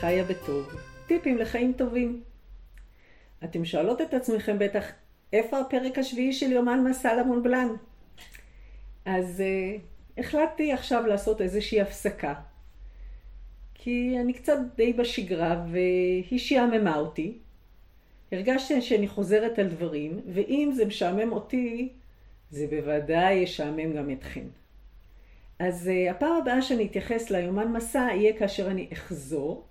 לחיה בטוב, טיפים לחיים טובים. אתם שואלות את עצמכם בטח, איפה הפרק השביעי של יומן מסע למונבלן? אז uh, החלטתי עכשיו לעשות איזושהי הפסקה. כי אני קצת די בשגרה והיא שעממה אותי. הרגשתי שאני חוזרת על דברים, ואם זה משעמם אותי, זה בוודאי ישעמם גם אתכם. אז uh, הפעם הבאה שאני אתייחס ליומן מסע יהיה כאשר אני אחזור,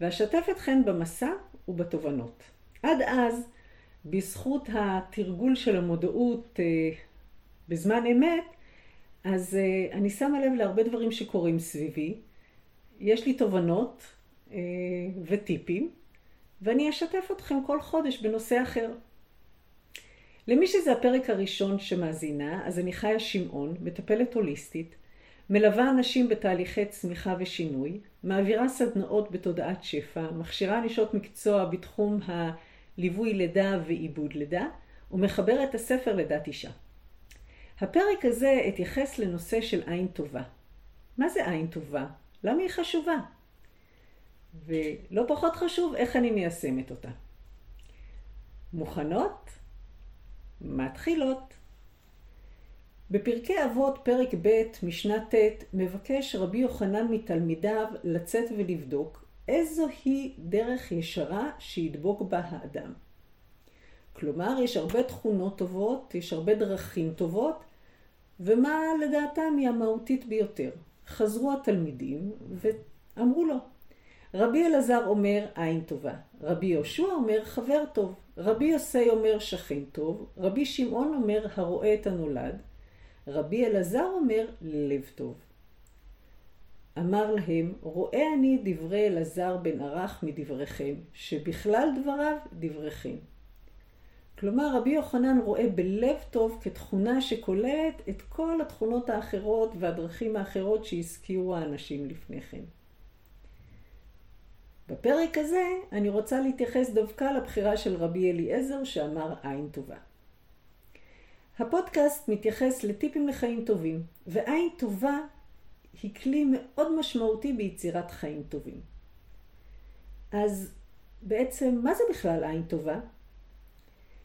ואשתף אתכן במסע ובתובנות. עד אז, בזכות התרגול של המודעות uh, בזמן אמת, אז uh, אני שמה לב להרבה דברים שקורים סביבי. יש לי תובנות uh, וטיפים, ואני אשתף אתכם כל חודש בנושא אחר. למי שזה הפרק הראשון שמאזינה, אז אני חיה שמעון, מטפלת הוליסטית, מלווה אנשים בתהליכי צמיחה ושינוי, מעבירה סדנאות בתודעת שפע, מכשירה נשות מקצוע בתחום הליווי לידה ועיבוד לידה, ומחברת את הספר לידת אישה. הפרק הזה אתייחס לנושא של עין טובה. מה זה עין טובה? למה היא חשובה? ולא פחות חשוב, איך אני מיישמת אותה. מוכנות? מתחילות. בפרקי אבות, פרק ב', משנה ט', מבקש רבי יוחנן מתלמידיו לצאת ולבדוק איזוהי דרך ישרה שידבוק בה האדם. כלומר, יש הרבה תכונות טובות, יש הרבה דרכים טובות, ומה לדעתם היא המהותית ביותר. חזרו התלמידים ואמרו לו, רבי אלעזר אומר עין טובה, רבי יהושע אומר חבר טוב, רבי יוסי אומר שכן טוב, רבי שמעון אומר הרואה את הנולד, רבי אלעזר אומר לב טוב. אמר להם, רואה אני דברי אלעזר בן ערך מדבריכם, שבכלל דבריו דבריכם. כלומר, רבי יוחנן רואה בלב טוב כתכונה שכוללת את כל התכונות האחרות והדרכים האחרות שהזכירו האנשים לפני כן. בפרק הזה אני רוצה להתייחס דווקא לבחירה של רבי אליעזר שאמר עין טובה. הפודקאסט מתייחס לטיפים לחיים טובים, ועין טובה היא כלי מאוד משמעותי ביצירת חיים טובים. אז בעצם, מה זה בכלל עין טובה?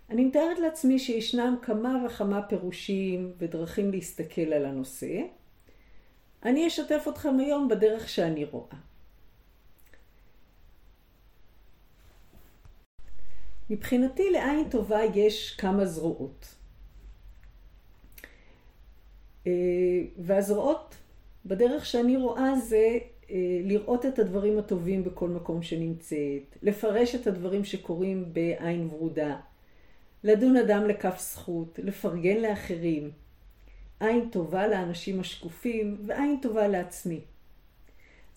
אני מתארת לעצמי שישנם כמה וכמה פירושים ודרכים להסתכל על הנושא. אני אשתף אתכם היום בדרך שאני רואה. מבחינתי לעין טובה יש כמה זרועות. אה, והזרועות בדרך שאני רואה זה אה, לראות את הדברים הטובים בכל מקום שנמצאת, לפרש את הדברים שקורים בעין ורודה, לדון אדם לכף זכות, לפרגן לאחרים, עין טובה לאנשים השקופים ועין טובה לעצמי.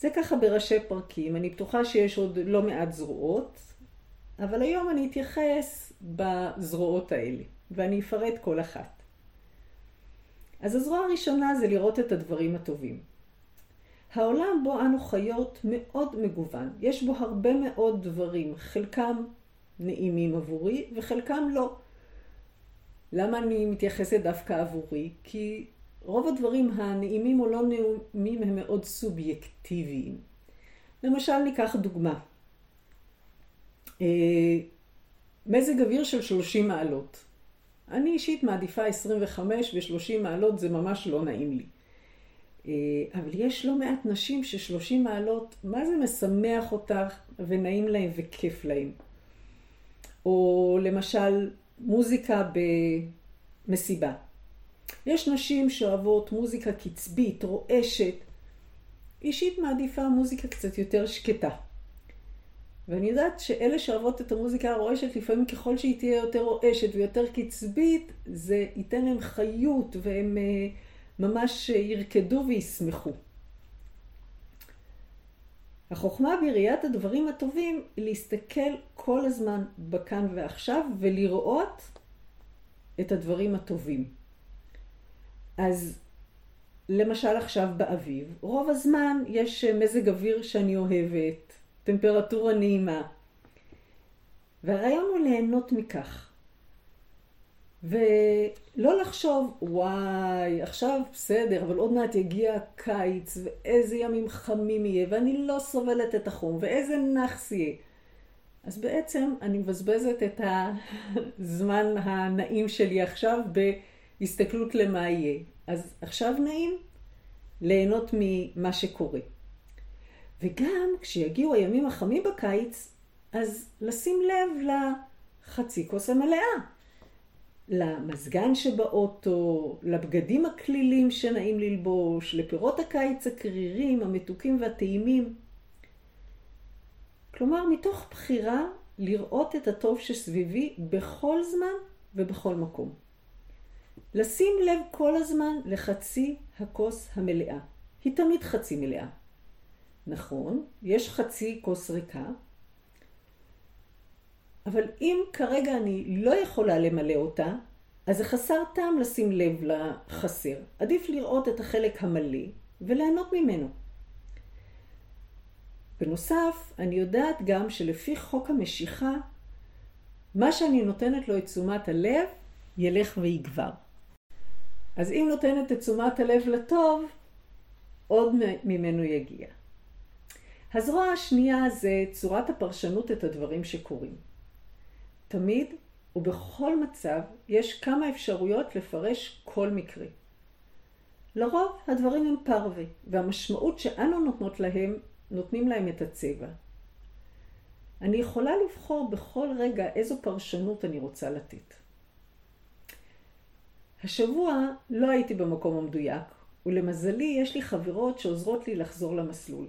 זה ככה בראשי פרקים, אני בטוחה שיש עוד לא מעט זרועות, אבל היום אני אתייחס בזרועות האלה, ואני אפרט כל אחת. אז הזרוע הראשונה זה לראות את הדברים הטובים. העולם בו אנו חיות מאוד מגוון, יש בו הרבה מאוד דברים, חלקם נעימים עבורי וחלקם לא. למה אני מתייחסת דווקא עבורי? כי רוב הדברים הנעימים או לא נעימים הם מאוד סובייקטיביים. למשל ניקח דוגמה. אה, מזג אוויר של 30 מעלות. אני אישית מעדיפה 25 ו-30 מעלות, זה ממש לא נעים לי. אה, אבל יש לא מעט נשים ש-30 מעלות, מה זה משמח אותך ונעים להם וכיף להם. או למשל, מוזיקה במסיבה. יש נשים שאוהבות מוזיקה קצבית, רועשת. אישית מעדיפה מוזיקה קצת יותר שקטה. ואני יודעת שאלה שאוהבות את המוזיקה הרועשת, לפעמים ככל שהיא תהיה יותר רועשת ויותר קצבית, זה ייתן להם חיות והם אה, ממש ירקדו וישמחו. החוכמה בראיית הדברים הטובים היא להסתכל כל הזמן בכאן ועכשיו ולראות את הדברים הטובים. אז למשל עכשיו באביב, רוב הזמן יש מזג אוויר שאני אוהבת, טמפרטורה נעימה. והרעיון הוא ליהנות מכך. ולא לחשוב, וואי, עכשיו בסדר, אבל עוד מעט יגיע הקיץ, ואיזה ימים חמים יהיה, ואני לא סובלת את החום, ואיזה נאחס יהיה. אז בעצם אני מבזבזת את הזמן הנעים שלי עכשיו בהסתכלות למה יהיה. אז עכשיו נעים ליהנות ממה שקורה. וגם כשיגיעו הימים החמים בקיץ, אז לשים לב לחצי כוס המלאה. למזגן שבאוטו, לבגדים הכלילים שנעים ללבוש, לפירות הקיץ הקרירים, המתוקים והטעימים. כלומר, מתוך בחירה לראות את הטוב שסביבי בכל זמן ובכל מקום. לשים לב כל הזמן לחצי הכוס המלאה. היא תמיד חצי מלאה. נכון, יש חצי כוס ריקה, אבל אם כרגע אני לא יכולה למלא אותה, אז זה חסר טעם לשים לב לחסר. עדיף לראות את החלק המלא וליהנות ממנו. בנוסף, אני יודעת גם שלפי חוק המשיכה, מה שאני נותנת לו את תשומת הלב, ילך ויגבר. אז אם נותנת את תשומת הלב לטוב, עוד ממנו יגיע. הזרוע השנייה זה צורת הפרשנות את הדברים שקורים. תמיד ובכל מצב יש כמה אפשרויות לפרש כל מקרה. לרוב הדברים הם פרווה, והמשמעות שאנו נותנות להם, נותנים להם את הצבע. אני יכולה לבחור בכל רגע איזו פרשנות אני רוצה לתת. השבוע לא הייתי במקום המדויק, ולמזלי יש לי חברות שעוזרות לי לחזור למסלול.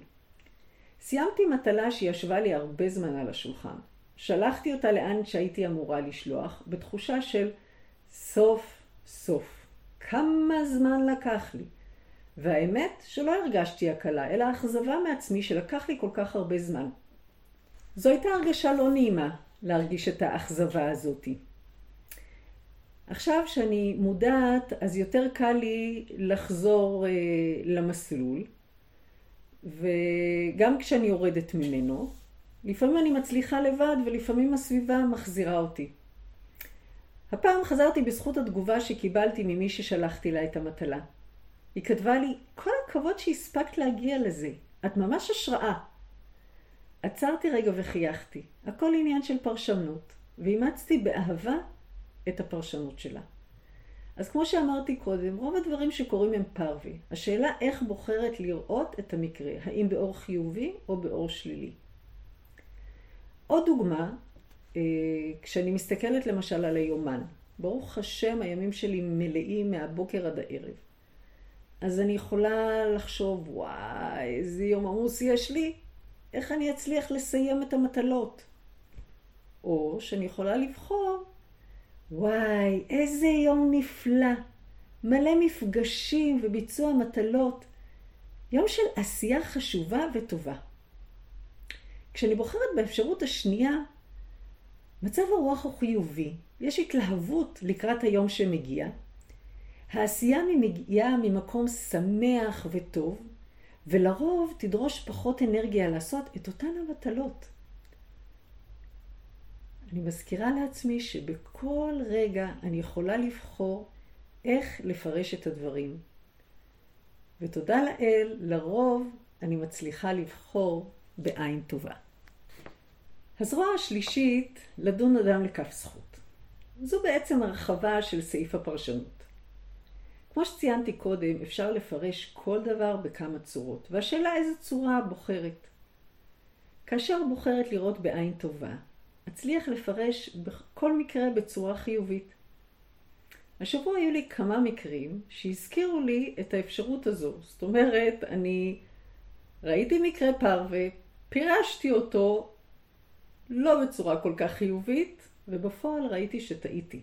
סיימתי מטלה שישבה לי הרבה זמן על השולחן. שלחתי אותה לאן שהייתי אמורה לשלוח, בתחושה של סוף סוף. כמה זמן לקח לי. והאמת שלא הרגשתי הקלה, אלא אכזבה מעצמי שלקח לי כל כך הרבה זמן. זו הייתה הרגשה לא נעימה להרגיש את האכזבה הזאתי. עכשיו שאני מודעת, אז יותר קל לי לחזור אה, למסלול, וגם כשאני יורדת ממנו, לפעמים אני מצליחה לבד ולפעמים הסביבה מחזירה אותי. הפעם חזרתי בזכות התגובה שקיבלתי ממי ששלחתי לה את המטלה. היא כתבה לי, כל הכבוד שהספקת להגיע לזה, את ממש השראה. עצרתי רגע וחייכתי, הכל עניין של פרשנות, ואימצתי באהבה את הפרשנות שלה. אז כמו שאמרתי קודם, רוב הדברים שקורים הם פרווה. השאלה איך בוחרת לראות את המקרה, האם באור חיובי או באור שלילי. עוד דוגמה, אה, כשאני מסתכלת למשל על היומן, ברוך השם הימים שלי מלאים מהבוקר עד הערב. אז אני יכולה לחשוב, וואי, איזה יום עמוס יש לי, איך אני אצליח לסיים את המטלות? או שאני יכולה לבחור, וואי, איזה יום נפלא, מלא מפגשים וביצוע מטלות, יום של עשייה חשובה וטובה. כשאני בוחרת באפשרות השנייה, מצב הרוח הוא חיובי, יש התלהבות לקראת היום שמגיע. העשייה מגיעה ממקום שמח וטוב, ולרוב תדרוש פחות אנרגיה לעשות את אותן המטלות. אני מזכירה לעצמי שבכל רגע אני יכולה לבחור איך לפרש את הדברים. ותודה לאל, לרוב אני מצליחה לבחור בעין טובה. הזרוע השלישית, לדון אדם לכף זכות. זו בעצם הרחבה של סעיף הפרשנות. כמו שציינתי קודם, אפשר לפרש כל דבר בכמה צורות, והשאלה איזה צורה בוחרת. כאשר בוחרת לראות בעין טובה, אצליח לפרש כל מקרה בצורה חיובית. השבוע היו לי כמה מקרים שהזכירו לי את האפשרות הזו. זאת אומרת, אני ראיתי מקרה פרווה, פירשתי אותו לא בצורה כל כך חיובית, ובפועל ראיתי שטעיתי.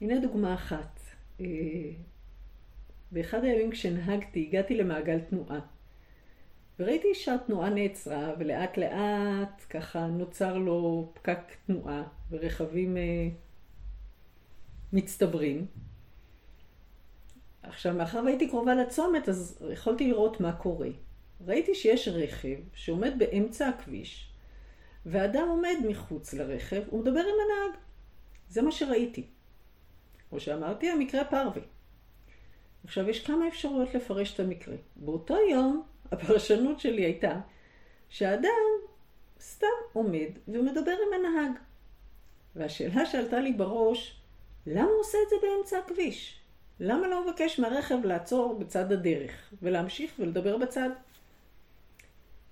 הנה דוגמה אחת. אה, באחד הימים כשנהגתי, הגעתי למעגל תנועה. וראיתי שהתנועה נעצרה, ולאט לאט ככה נוצר לו פקק תנועה, ורכבים אה, מצטברים. עכשיו, מאחר והייתי קרובה לצומת, אז יכולתי לראות מה קורה. ראיתי שיש רכב שעומד באמצע הכביש, ואדם עומד מחוץ לרכב, הוא מדבר עם הנהג. זה מה שראיתי. כמו שאמרתי, המקרה פרווה. עכשיו, יש כמה אפשרויות לפרש את המקרה. באותו יום, הפרשנות שלי הייתה שהאדם סתם עומד ומדבר עם הנהג. והשאלה שעלתה לי בראש, למה הוא עושה את זה באמצע הכביש? למה לא מבקש מהרכב לעצור בצד הדרך ולהמשיך ולדבר בצד?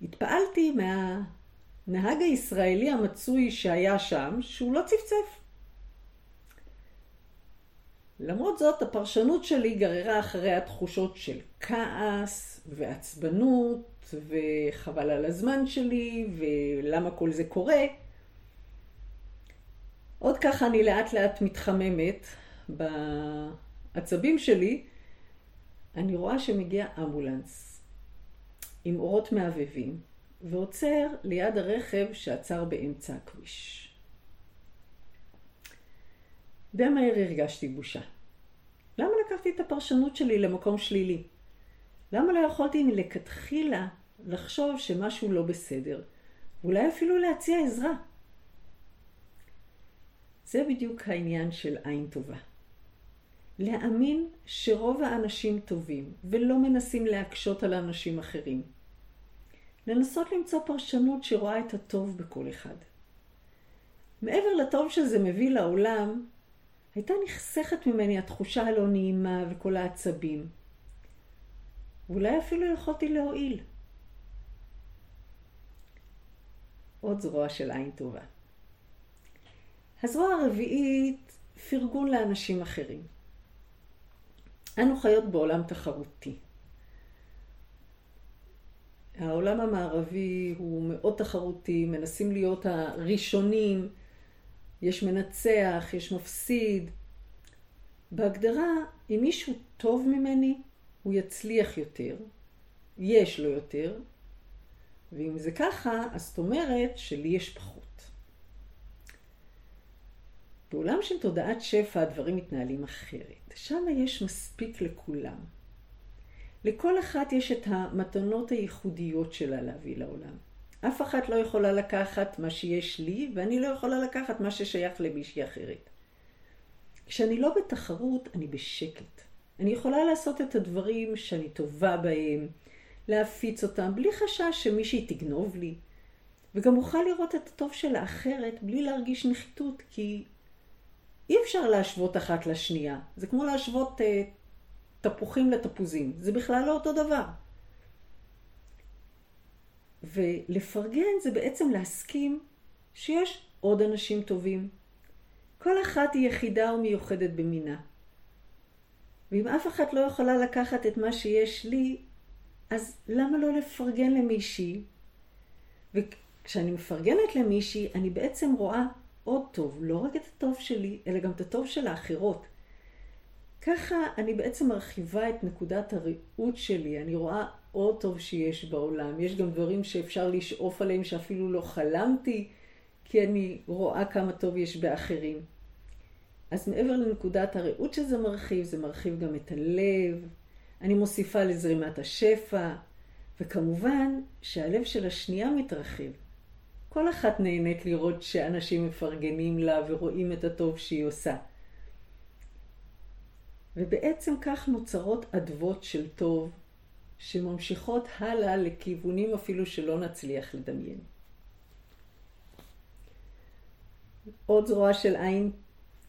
התפעלתי מהנהג הישראלי המצוי שהיה שם, שהוא לא צפצף. למרות זאת, הפרשנות שלי גררה אחריה תחושות של כעס ועצבנות וחבל על הזמן שלי ולמה כל זה קורה. עוד ככה אני לאט לאט מתחממת בעצבים שלי. אני רואה שמגיע אמבולנס עם אורות מהבהבים ועוצר ליד הרכב שעצר באמצע הכביש. די מהר הרגשתי בושה. למה לקחתי את הפרשנות שלי למקום שלילי? למה לא יכולתי מלכתחילה לחשוב שמשהו לא בסדר? ואולי אפילו להציע עזרה. זה בדיוק העניין של עין טובה. להאמין שרוב האנשים טובים ולא מנסים להקשות על אנשים אחרים. לנסות למצוא פרשנות שרואה את הטוב בכל אחד. מעבר לטוב שזה מביא לעולם, הייתה נחסכת ממני התחושה הלא נעימה וכל העצבים. ואולי אפילו יכולתי להועיל. עוד זרוע של עין טובה. הזרוע הרביעית, פרגון לאנשים אחרים. אנו חיות בעולם תחרותי. העולם המערבי הוא מאוד תחרותי, מנסים להיות הראשונים, יש מנצח, יש מפסיד. בהגדרה, אם מישהו טוב ממני, הוא יצליח יותר, יש לו יותר, ואם זה ככה, אז זאת אומרת שלי יש פחות. בעולם של תודעת שפע הדברים מתנהלים אחרת. שם יש מספיק לכולם. לכל אחת יש את המתנות הייחודיות שלה להביא לעולם. אף אחת לא יכולה לקחת מה שיש לי, ואני לא יכולה לקחת מה ששייך למישהי אחרת. כשאני לא בתחרות, אני בשקט. אני יכולה לעשות את הדברים שאני טובה בהם, להפיץ אותם, בלי חשש שמישהי תגנוב לי. וגם אוכל לראות את הטוב של האחרת בלי להרגיש נחיתות, כי אי אפשר להשוות אחת לשנייה. זה כמו להשוות uh, תפוחים לתפוזים. זה בכלל לא אותו דבר. ולפרגן זה בעצם להסכים שיש עוד אנשים טובים. כל אחת היא יחידה ומיוחדת במינה. ואם אף אחת לא יכולה לקחת את מה שיש לי, אז למה לא לפרגן למישהי? וכשאני מפרגנת למישהי, אני בעצם רואה עוד טוב, לא רק את הטוב שלי, אלא גם את הטוב של האחרות. ככה אני בעצם מרחיבה את נקודת הראות שלי, אני רואה עוד טוב שיש בעולם. יש גם דברים שאפשר לשאוף עליהם שאפילו לא חלמתי, כי אני רואה כמה טוב יש באחרים. אז מעבר לנקודת הראות שזה מרחיב, זה מרחיב גם את הלב, אני מוסיפה לזרימת השפע, וכמובן שהלב של השנייה מתרחב. כל אחת נהנית לראות שאנשים מפרגנים לה ורואים את הטוב שהיא עושה. ובעצם כך נוצרות אדוות של טוב, שממשיכות הלאה לכיוונים אפילו שלא נצליח לדמיין. עוד זרוע של עין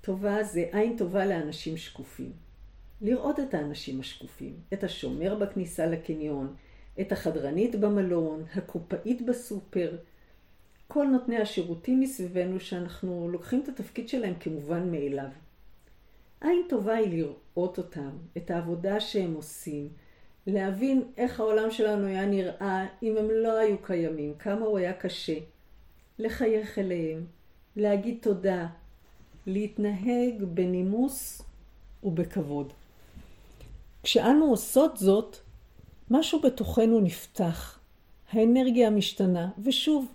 טובה זה עין טובה לאנשים שקופים. לראות את האנשים השקופים, את השומר בכניסה לקניון, את החדרנית במלון, הקופאית בסופר, כל נותני השירותים מסביבנו שאנחנו לוקחים את התפקיד שלהם כמובן מאליו. עין טובה היא לראות אותם, את העבודה שהם עושים, להבין איך העולם שלנו היה נראה אם הם לא היו קיימים, כמה הוא היה קשה, לחייך אליהם, להגיד תודה, להתנהג בנימוס ובכבוד. כשאנו עושות זאת, משהו בתוכנו נפתח, האנרגיה משתנה, ושוב,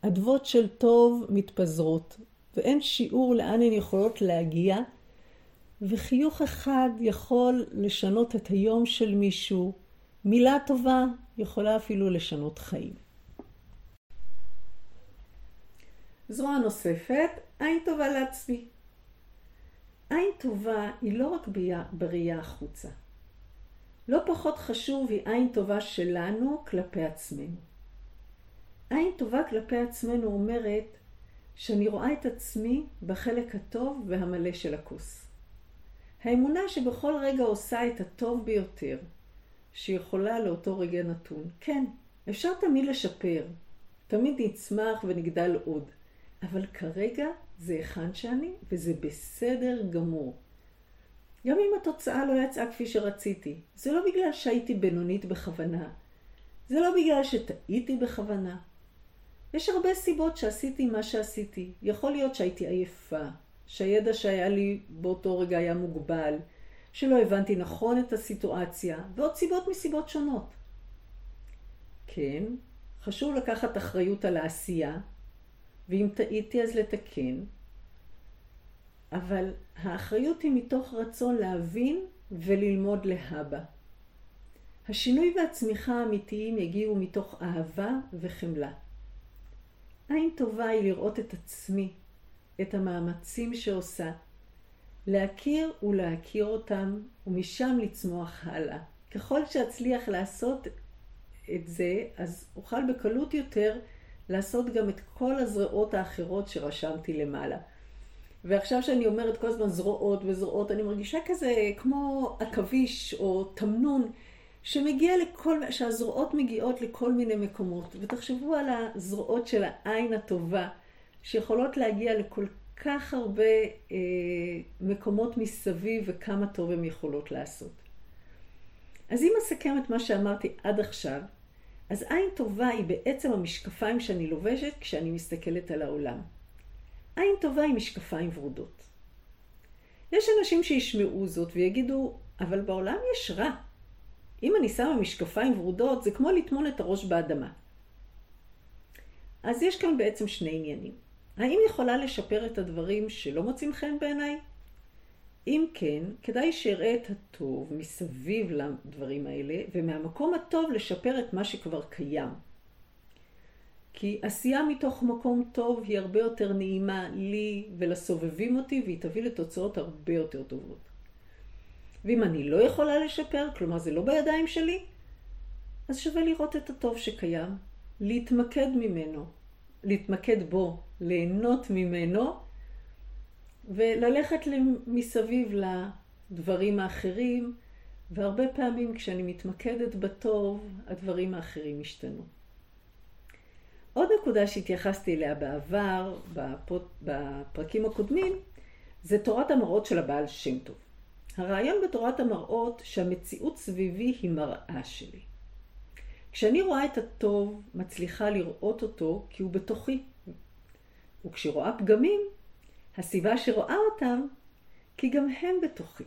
אדוות של טוב מתפזרות, ואין שיעור לאן הן יכולות להגיע וחיוך אחד יכול לשנות את היום של מישהו. מילה טובה יכולה אפילו לשנות חיים. זרוע נוספת, עין טובה לעצמי. עין טובה היא לא רק בראייה החוצה. לא פחות חשוב היא עין טובה שלנו כלפי עצמנו. עין טובה כלפי עצמנו אומרת שאני רואה את עצמי בחלק הטוב והמלא של הכוס. האמונה שבכל רגע עושה את הטוב ביותר שיכולה לאותו רגע נתון. כן, אפשר תמיד לשפר, תמיד נצמח ונגדל עוד, אבל כרגע זה היכן שאני וזה בסדר גמור. גם אם התוצאה לא יצאה כפי שרציתי, זה לא בגלל שהייתי בינונית בכוונה, זה לא בגלל שטעיתי בכוונה. יש הרבה סיבות שעשיתי מה שעשיתי. יכול להיות שהייתי עייפה, שהידע שהיה לי באותו רגע היה מוגבל, שלא הבנתי נכון את הסיטואציה, ועוד סיבות מסיבות שונות. כן, חשוב לקחת אחריות על העשייה, ואם טעיתי אז לתקן, אבל האחריות היא מתוך רצון להבין וללמוד להבא. השינוי והצמיחה האמיתיים יגיעו מתוך אהבה וחמלה. עין טובה היא לראות את עצמי, את המאמצים שעושה, להכיר ולהכיר אותם, ומשם לצמוח הלאה. ככל שאצליח לעשות את זה, אז אוכל בקלות יותר לעשות גם את כל הזרועות האחרות שרשמתי למעלה. ועכשיו שאני אומרת כל הזמן זרועות וזרועות, אני מרגישה כזה כמו עכביש או תמנון שמגיע לכל, שהזרועות מגיעות לכל מיני מקומות. ותחשבו על הזרועות של העין הטובה, שיכולות להגיע לכל כך הרבה אה, מקומות מסביב וכמה טוב הן יכולות לעשות. אז אם אסכם את מה שאמרתי עד עכשיו, אז עין טובה היא בעצם המשקפיים שאני לובשת כשאני מסתכלת על העולם. עין טובה היא משקפיים ורודות. יש אנשים שישמעו זאת ויגידו, אבל בעולם יש רע. אם אני שמה משקפיים ורודות, זה כמו לטמון את הראש באדמה. אז יש כאן בעצם שני עניינים. האם יכולה לשפר את הדברים שלא מוצאים חן בעיניי? אם כן, כדאי שאראה את הטוב מסביב לדברים האלה, ומהמקום הטוב לשפר את מה שכבר קיים. כי עשייה מתוך מקום טוב היא הרבה יותר נעימה לי ולסובבים אותי, והיא תביא לתוצאות הרבה יותר טובות. ואם אני לא יכולה לשפר, כלומר זה לא בידיים שלי, אז שווה לראות את הטוב שקיים, להתמקד ממנו, להתמקד בו, ליהנות ממנו, וללכת מסביב לדברים האחרים, והרבה פעמים כשאני מתמקדת בטוב, הדברים האחרים השתנו. עוד נקודה שהתייחסתי אליה בעבר, בפרקים הקודמים, זה תורת המראות של הבעל שם טוב. הרעיון בתורת המראות שהמציאות סביבי היא מראה שלי. כשאני רואה את הטוב, מצליחה לראות אותו כי הוא בתוכי. וכשרואה פגמים, הסיבה שרואה אותם, כי גם הם בתוכי.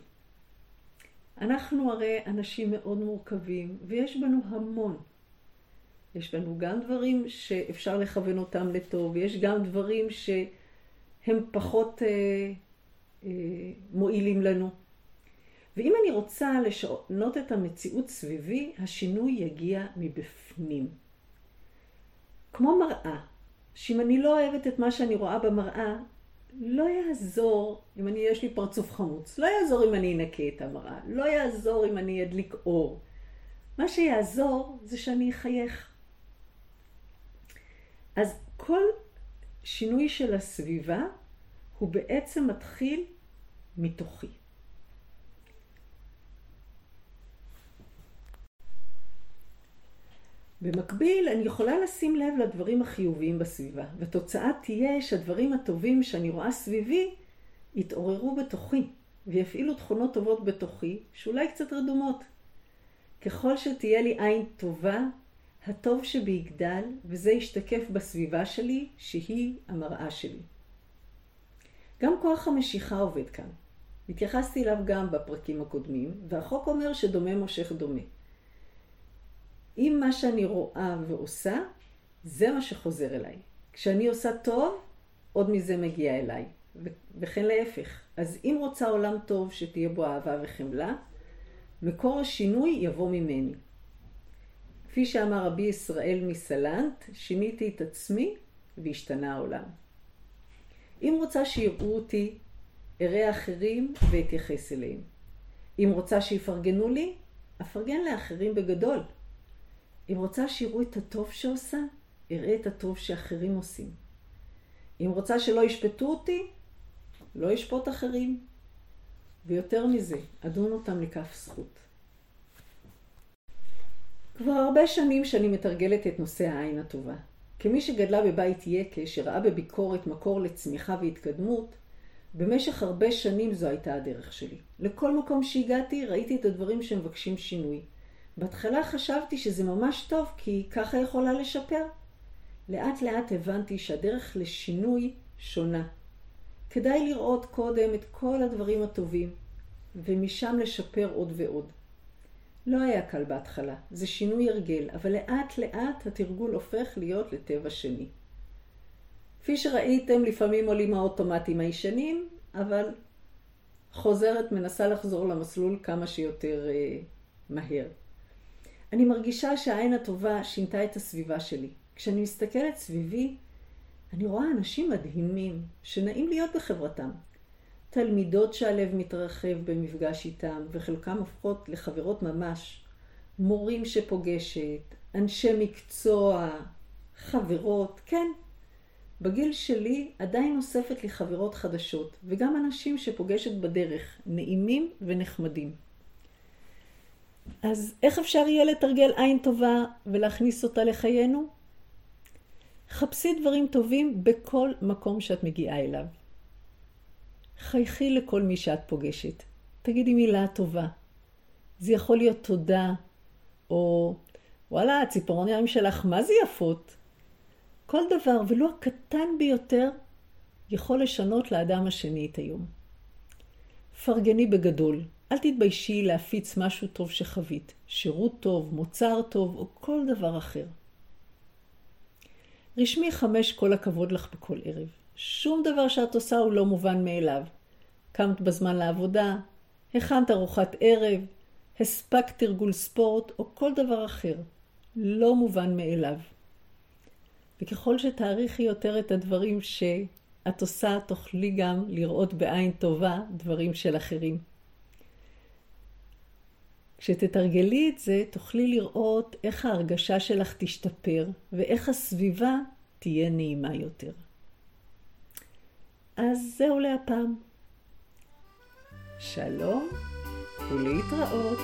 אנחנו הרי אנשים מאוד מורכבים, ויש בנו המון. יש בנו גם דברים שאפשר לכוון אותם לטוב, ויש גם דברים שהם פחות אה, אה, מועילים לנו. ואם אני רוצה לשנות את המציאות סביבי, השינוי יגיע מבפנים. כמו מראה, שאם אני לא אוהבת את מה שאני רואה במראה, לא יעזור אם אני, יש לי פרצוף חמוץ, לא יעזור אם אני אנקה את המראה, לא יעזור אם אני אדליק אור. מה שיעזור זה שאני אחייך. אז כל שינוי של הסביבה הוא בעצם מתחיל מתוכי. במקביל, אני יכולה לשים לב לדברים החיוביים בסביבה, והתוצאה תהיה שהדברים הטובים שאני רואה סביבי יתעוררו בתוכי, ויפעילו תכונות טובות בתוכי, שאולי קצת רדומות. ככל שתהיה לי עין טובה, הטוב שבי יגדל, וזה ישתקף בסביבה שלי, שהיא המראה שלי. גם כוח המשיכה עובד כאן. התייחסתי אליו גם בפרקים הקודמים, והחוק אומר שדומה מושך דומה. אם מה שאני רואה ועושה, זה מה שחוזר אליי. כשאני עושה טוב, עוד מזה מגיע אליי. וכן להפך. אז אם רוצה עולם טוב שתהיה בו אהבה וחמלה, מקור השינוי יבוא ממני. כפי שאמר רבי ישראל מסלנט, שיניתי את עצמי והשתנה העולם. אם רוצה שיראו אותי, אראה אחרים ואתייחס אליהם. אם רוצה שיפרגנו לי, אפרגן לאחרים בגדול. אם רוצה שיראו את הטוב שעושה, אראה את הטוב שאחרים עושים. אם רוצה שלא ישפטו אותי, לא אשפוט אחרים. ויותר מזה, אדון אותם לכף זכות. כבר הרבה שנים שאני מתרגלת את נושא העין הטובה. כמי שגדלה בבית יקה, שראה בביקורת מקור לצמיחה והתקדמות, במשך הרבה שנים זו הייתה הדרך שלי. לכל מקום שהגעתי ראיתי את הדברים שמבקשים שינוי. בהתחלה חשבתי שזה ממש טוב, כי ככה יכולה לשפר. לאט לאט הבנתי שהדרך לשינוי שונה. כדאי לראות קודם את כל הדברים הטובים, ומשם לשפר עוד ועוד. לא היה קל בהתחלה, זה שינוי הרגל, אבל לאט לאט התרגול הופך להיות לטבע שני. כפי שראיתם, לפעמים עולים האוטומטים הישנים, אבל חוזרת, מנסה לחזור למסלול כמה שיותר אה, מהר. אני מרגישה שהעין הטובה שינתה את הסביבה שלי. כשאני מסתכלת סביבי, אני רואה אנשים מדהימים, שנעים להיות בחברתם. תלמידות שהלב מתרחב במפגש איתם, וחלקם הופכות לחברות ממש. מורים שפוגשת, אנשי מקצוע, חברות, כן. בגיל שלי עדיין נוספת לי חברות חדשות, וגם אנשים שפוגשת בדרך, נעימים ונחמדים. אז איך אפשר יהיה לתרגל עין טובה ולהכניס אותה לחיינו? חפשי דברים טובים בכל מקום שאת מגיעה אליו. חייכי לכל מי שאת פוגשת. תגידי מילה טובה. זה יכול להיות תודה, או וואלה, הציפורניים שלך, מה זה יפות? כל דבר, ולו הקטן ביותר, יכול לשנות לאדם השני את היום. פרגני בגדול. אל תתביישי להפיץ משהו טוב שחווית, שירות טוב, מוצר טוב או כל דבר אחר. רשמי חמש כל הכבוד לך בכל ערב. שום דבר שאת עושה הוא לא מובן מאליו. קמת בזמן לעבודה, הכנת ארוחת ערב, הספקת תרגול ספורט או כל דבר אחר. לא מובן מאליו. וככל שתעריכי יותר את הדברים שאת עושה, תוכלי גם לראות בעין טובה דברים של אחרים. כשתתרגלי את זה, תוכלי לראות איך ההרגשה שלך תשתפר ואיך הסביבה תהיה נעימה יותר. אז זהו להפעם. שלום ולהתראות.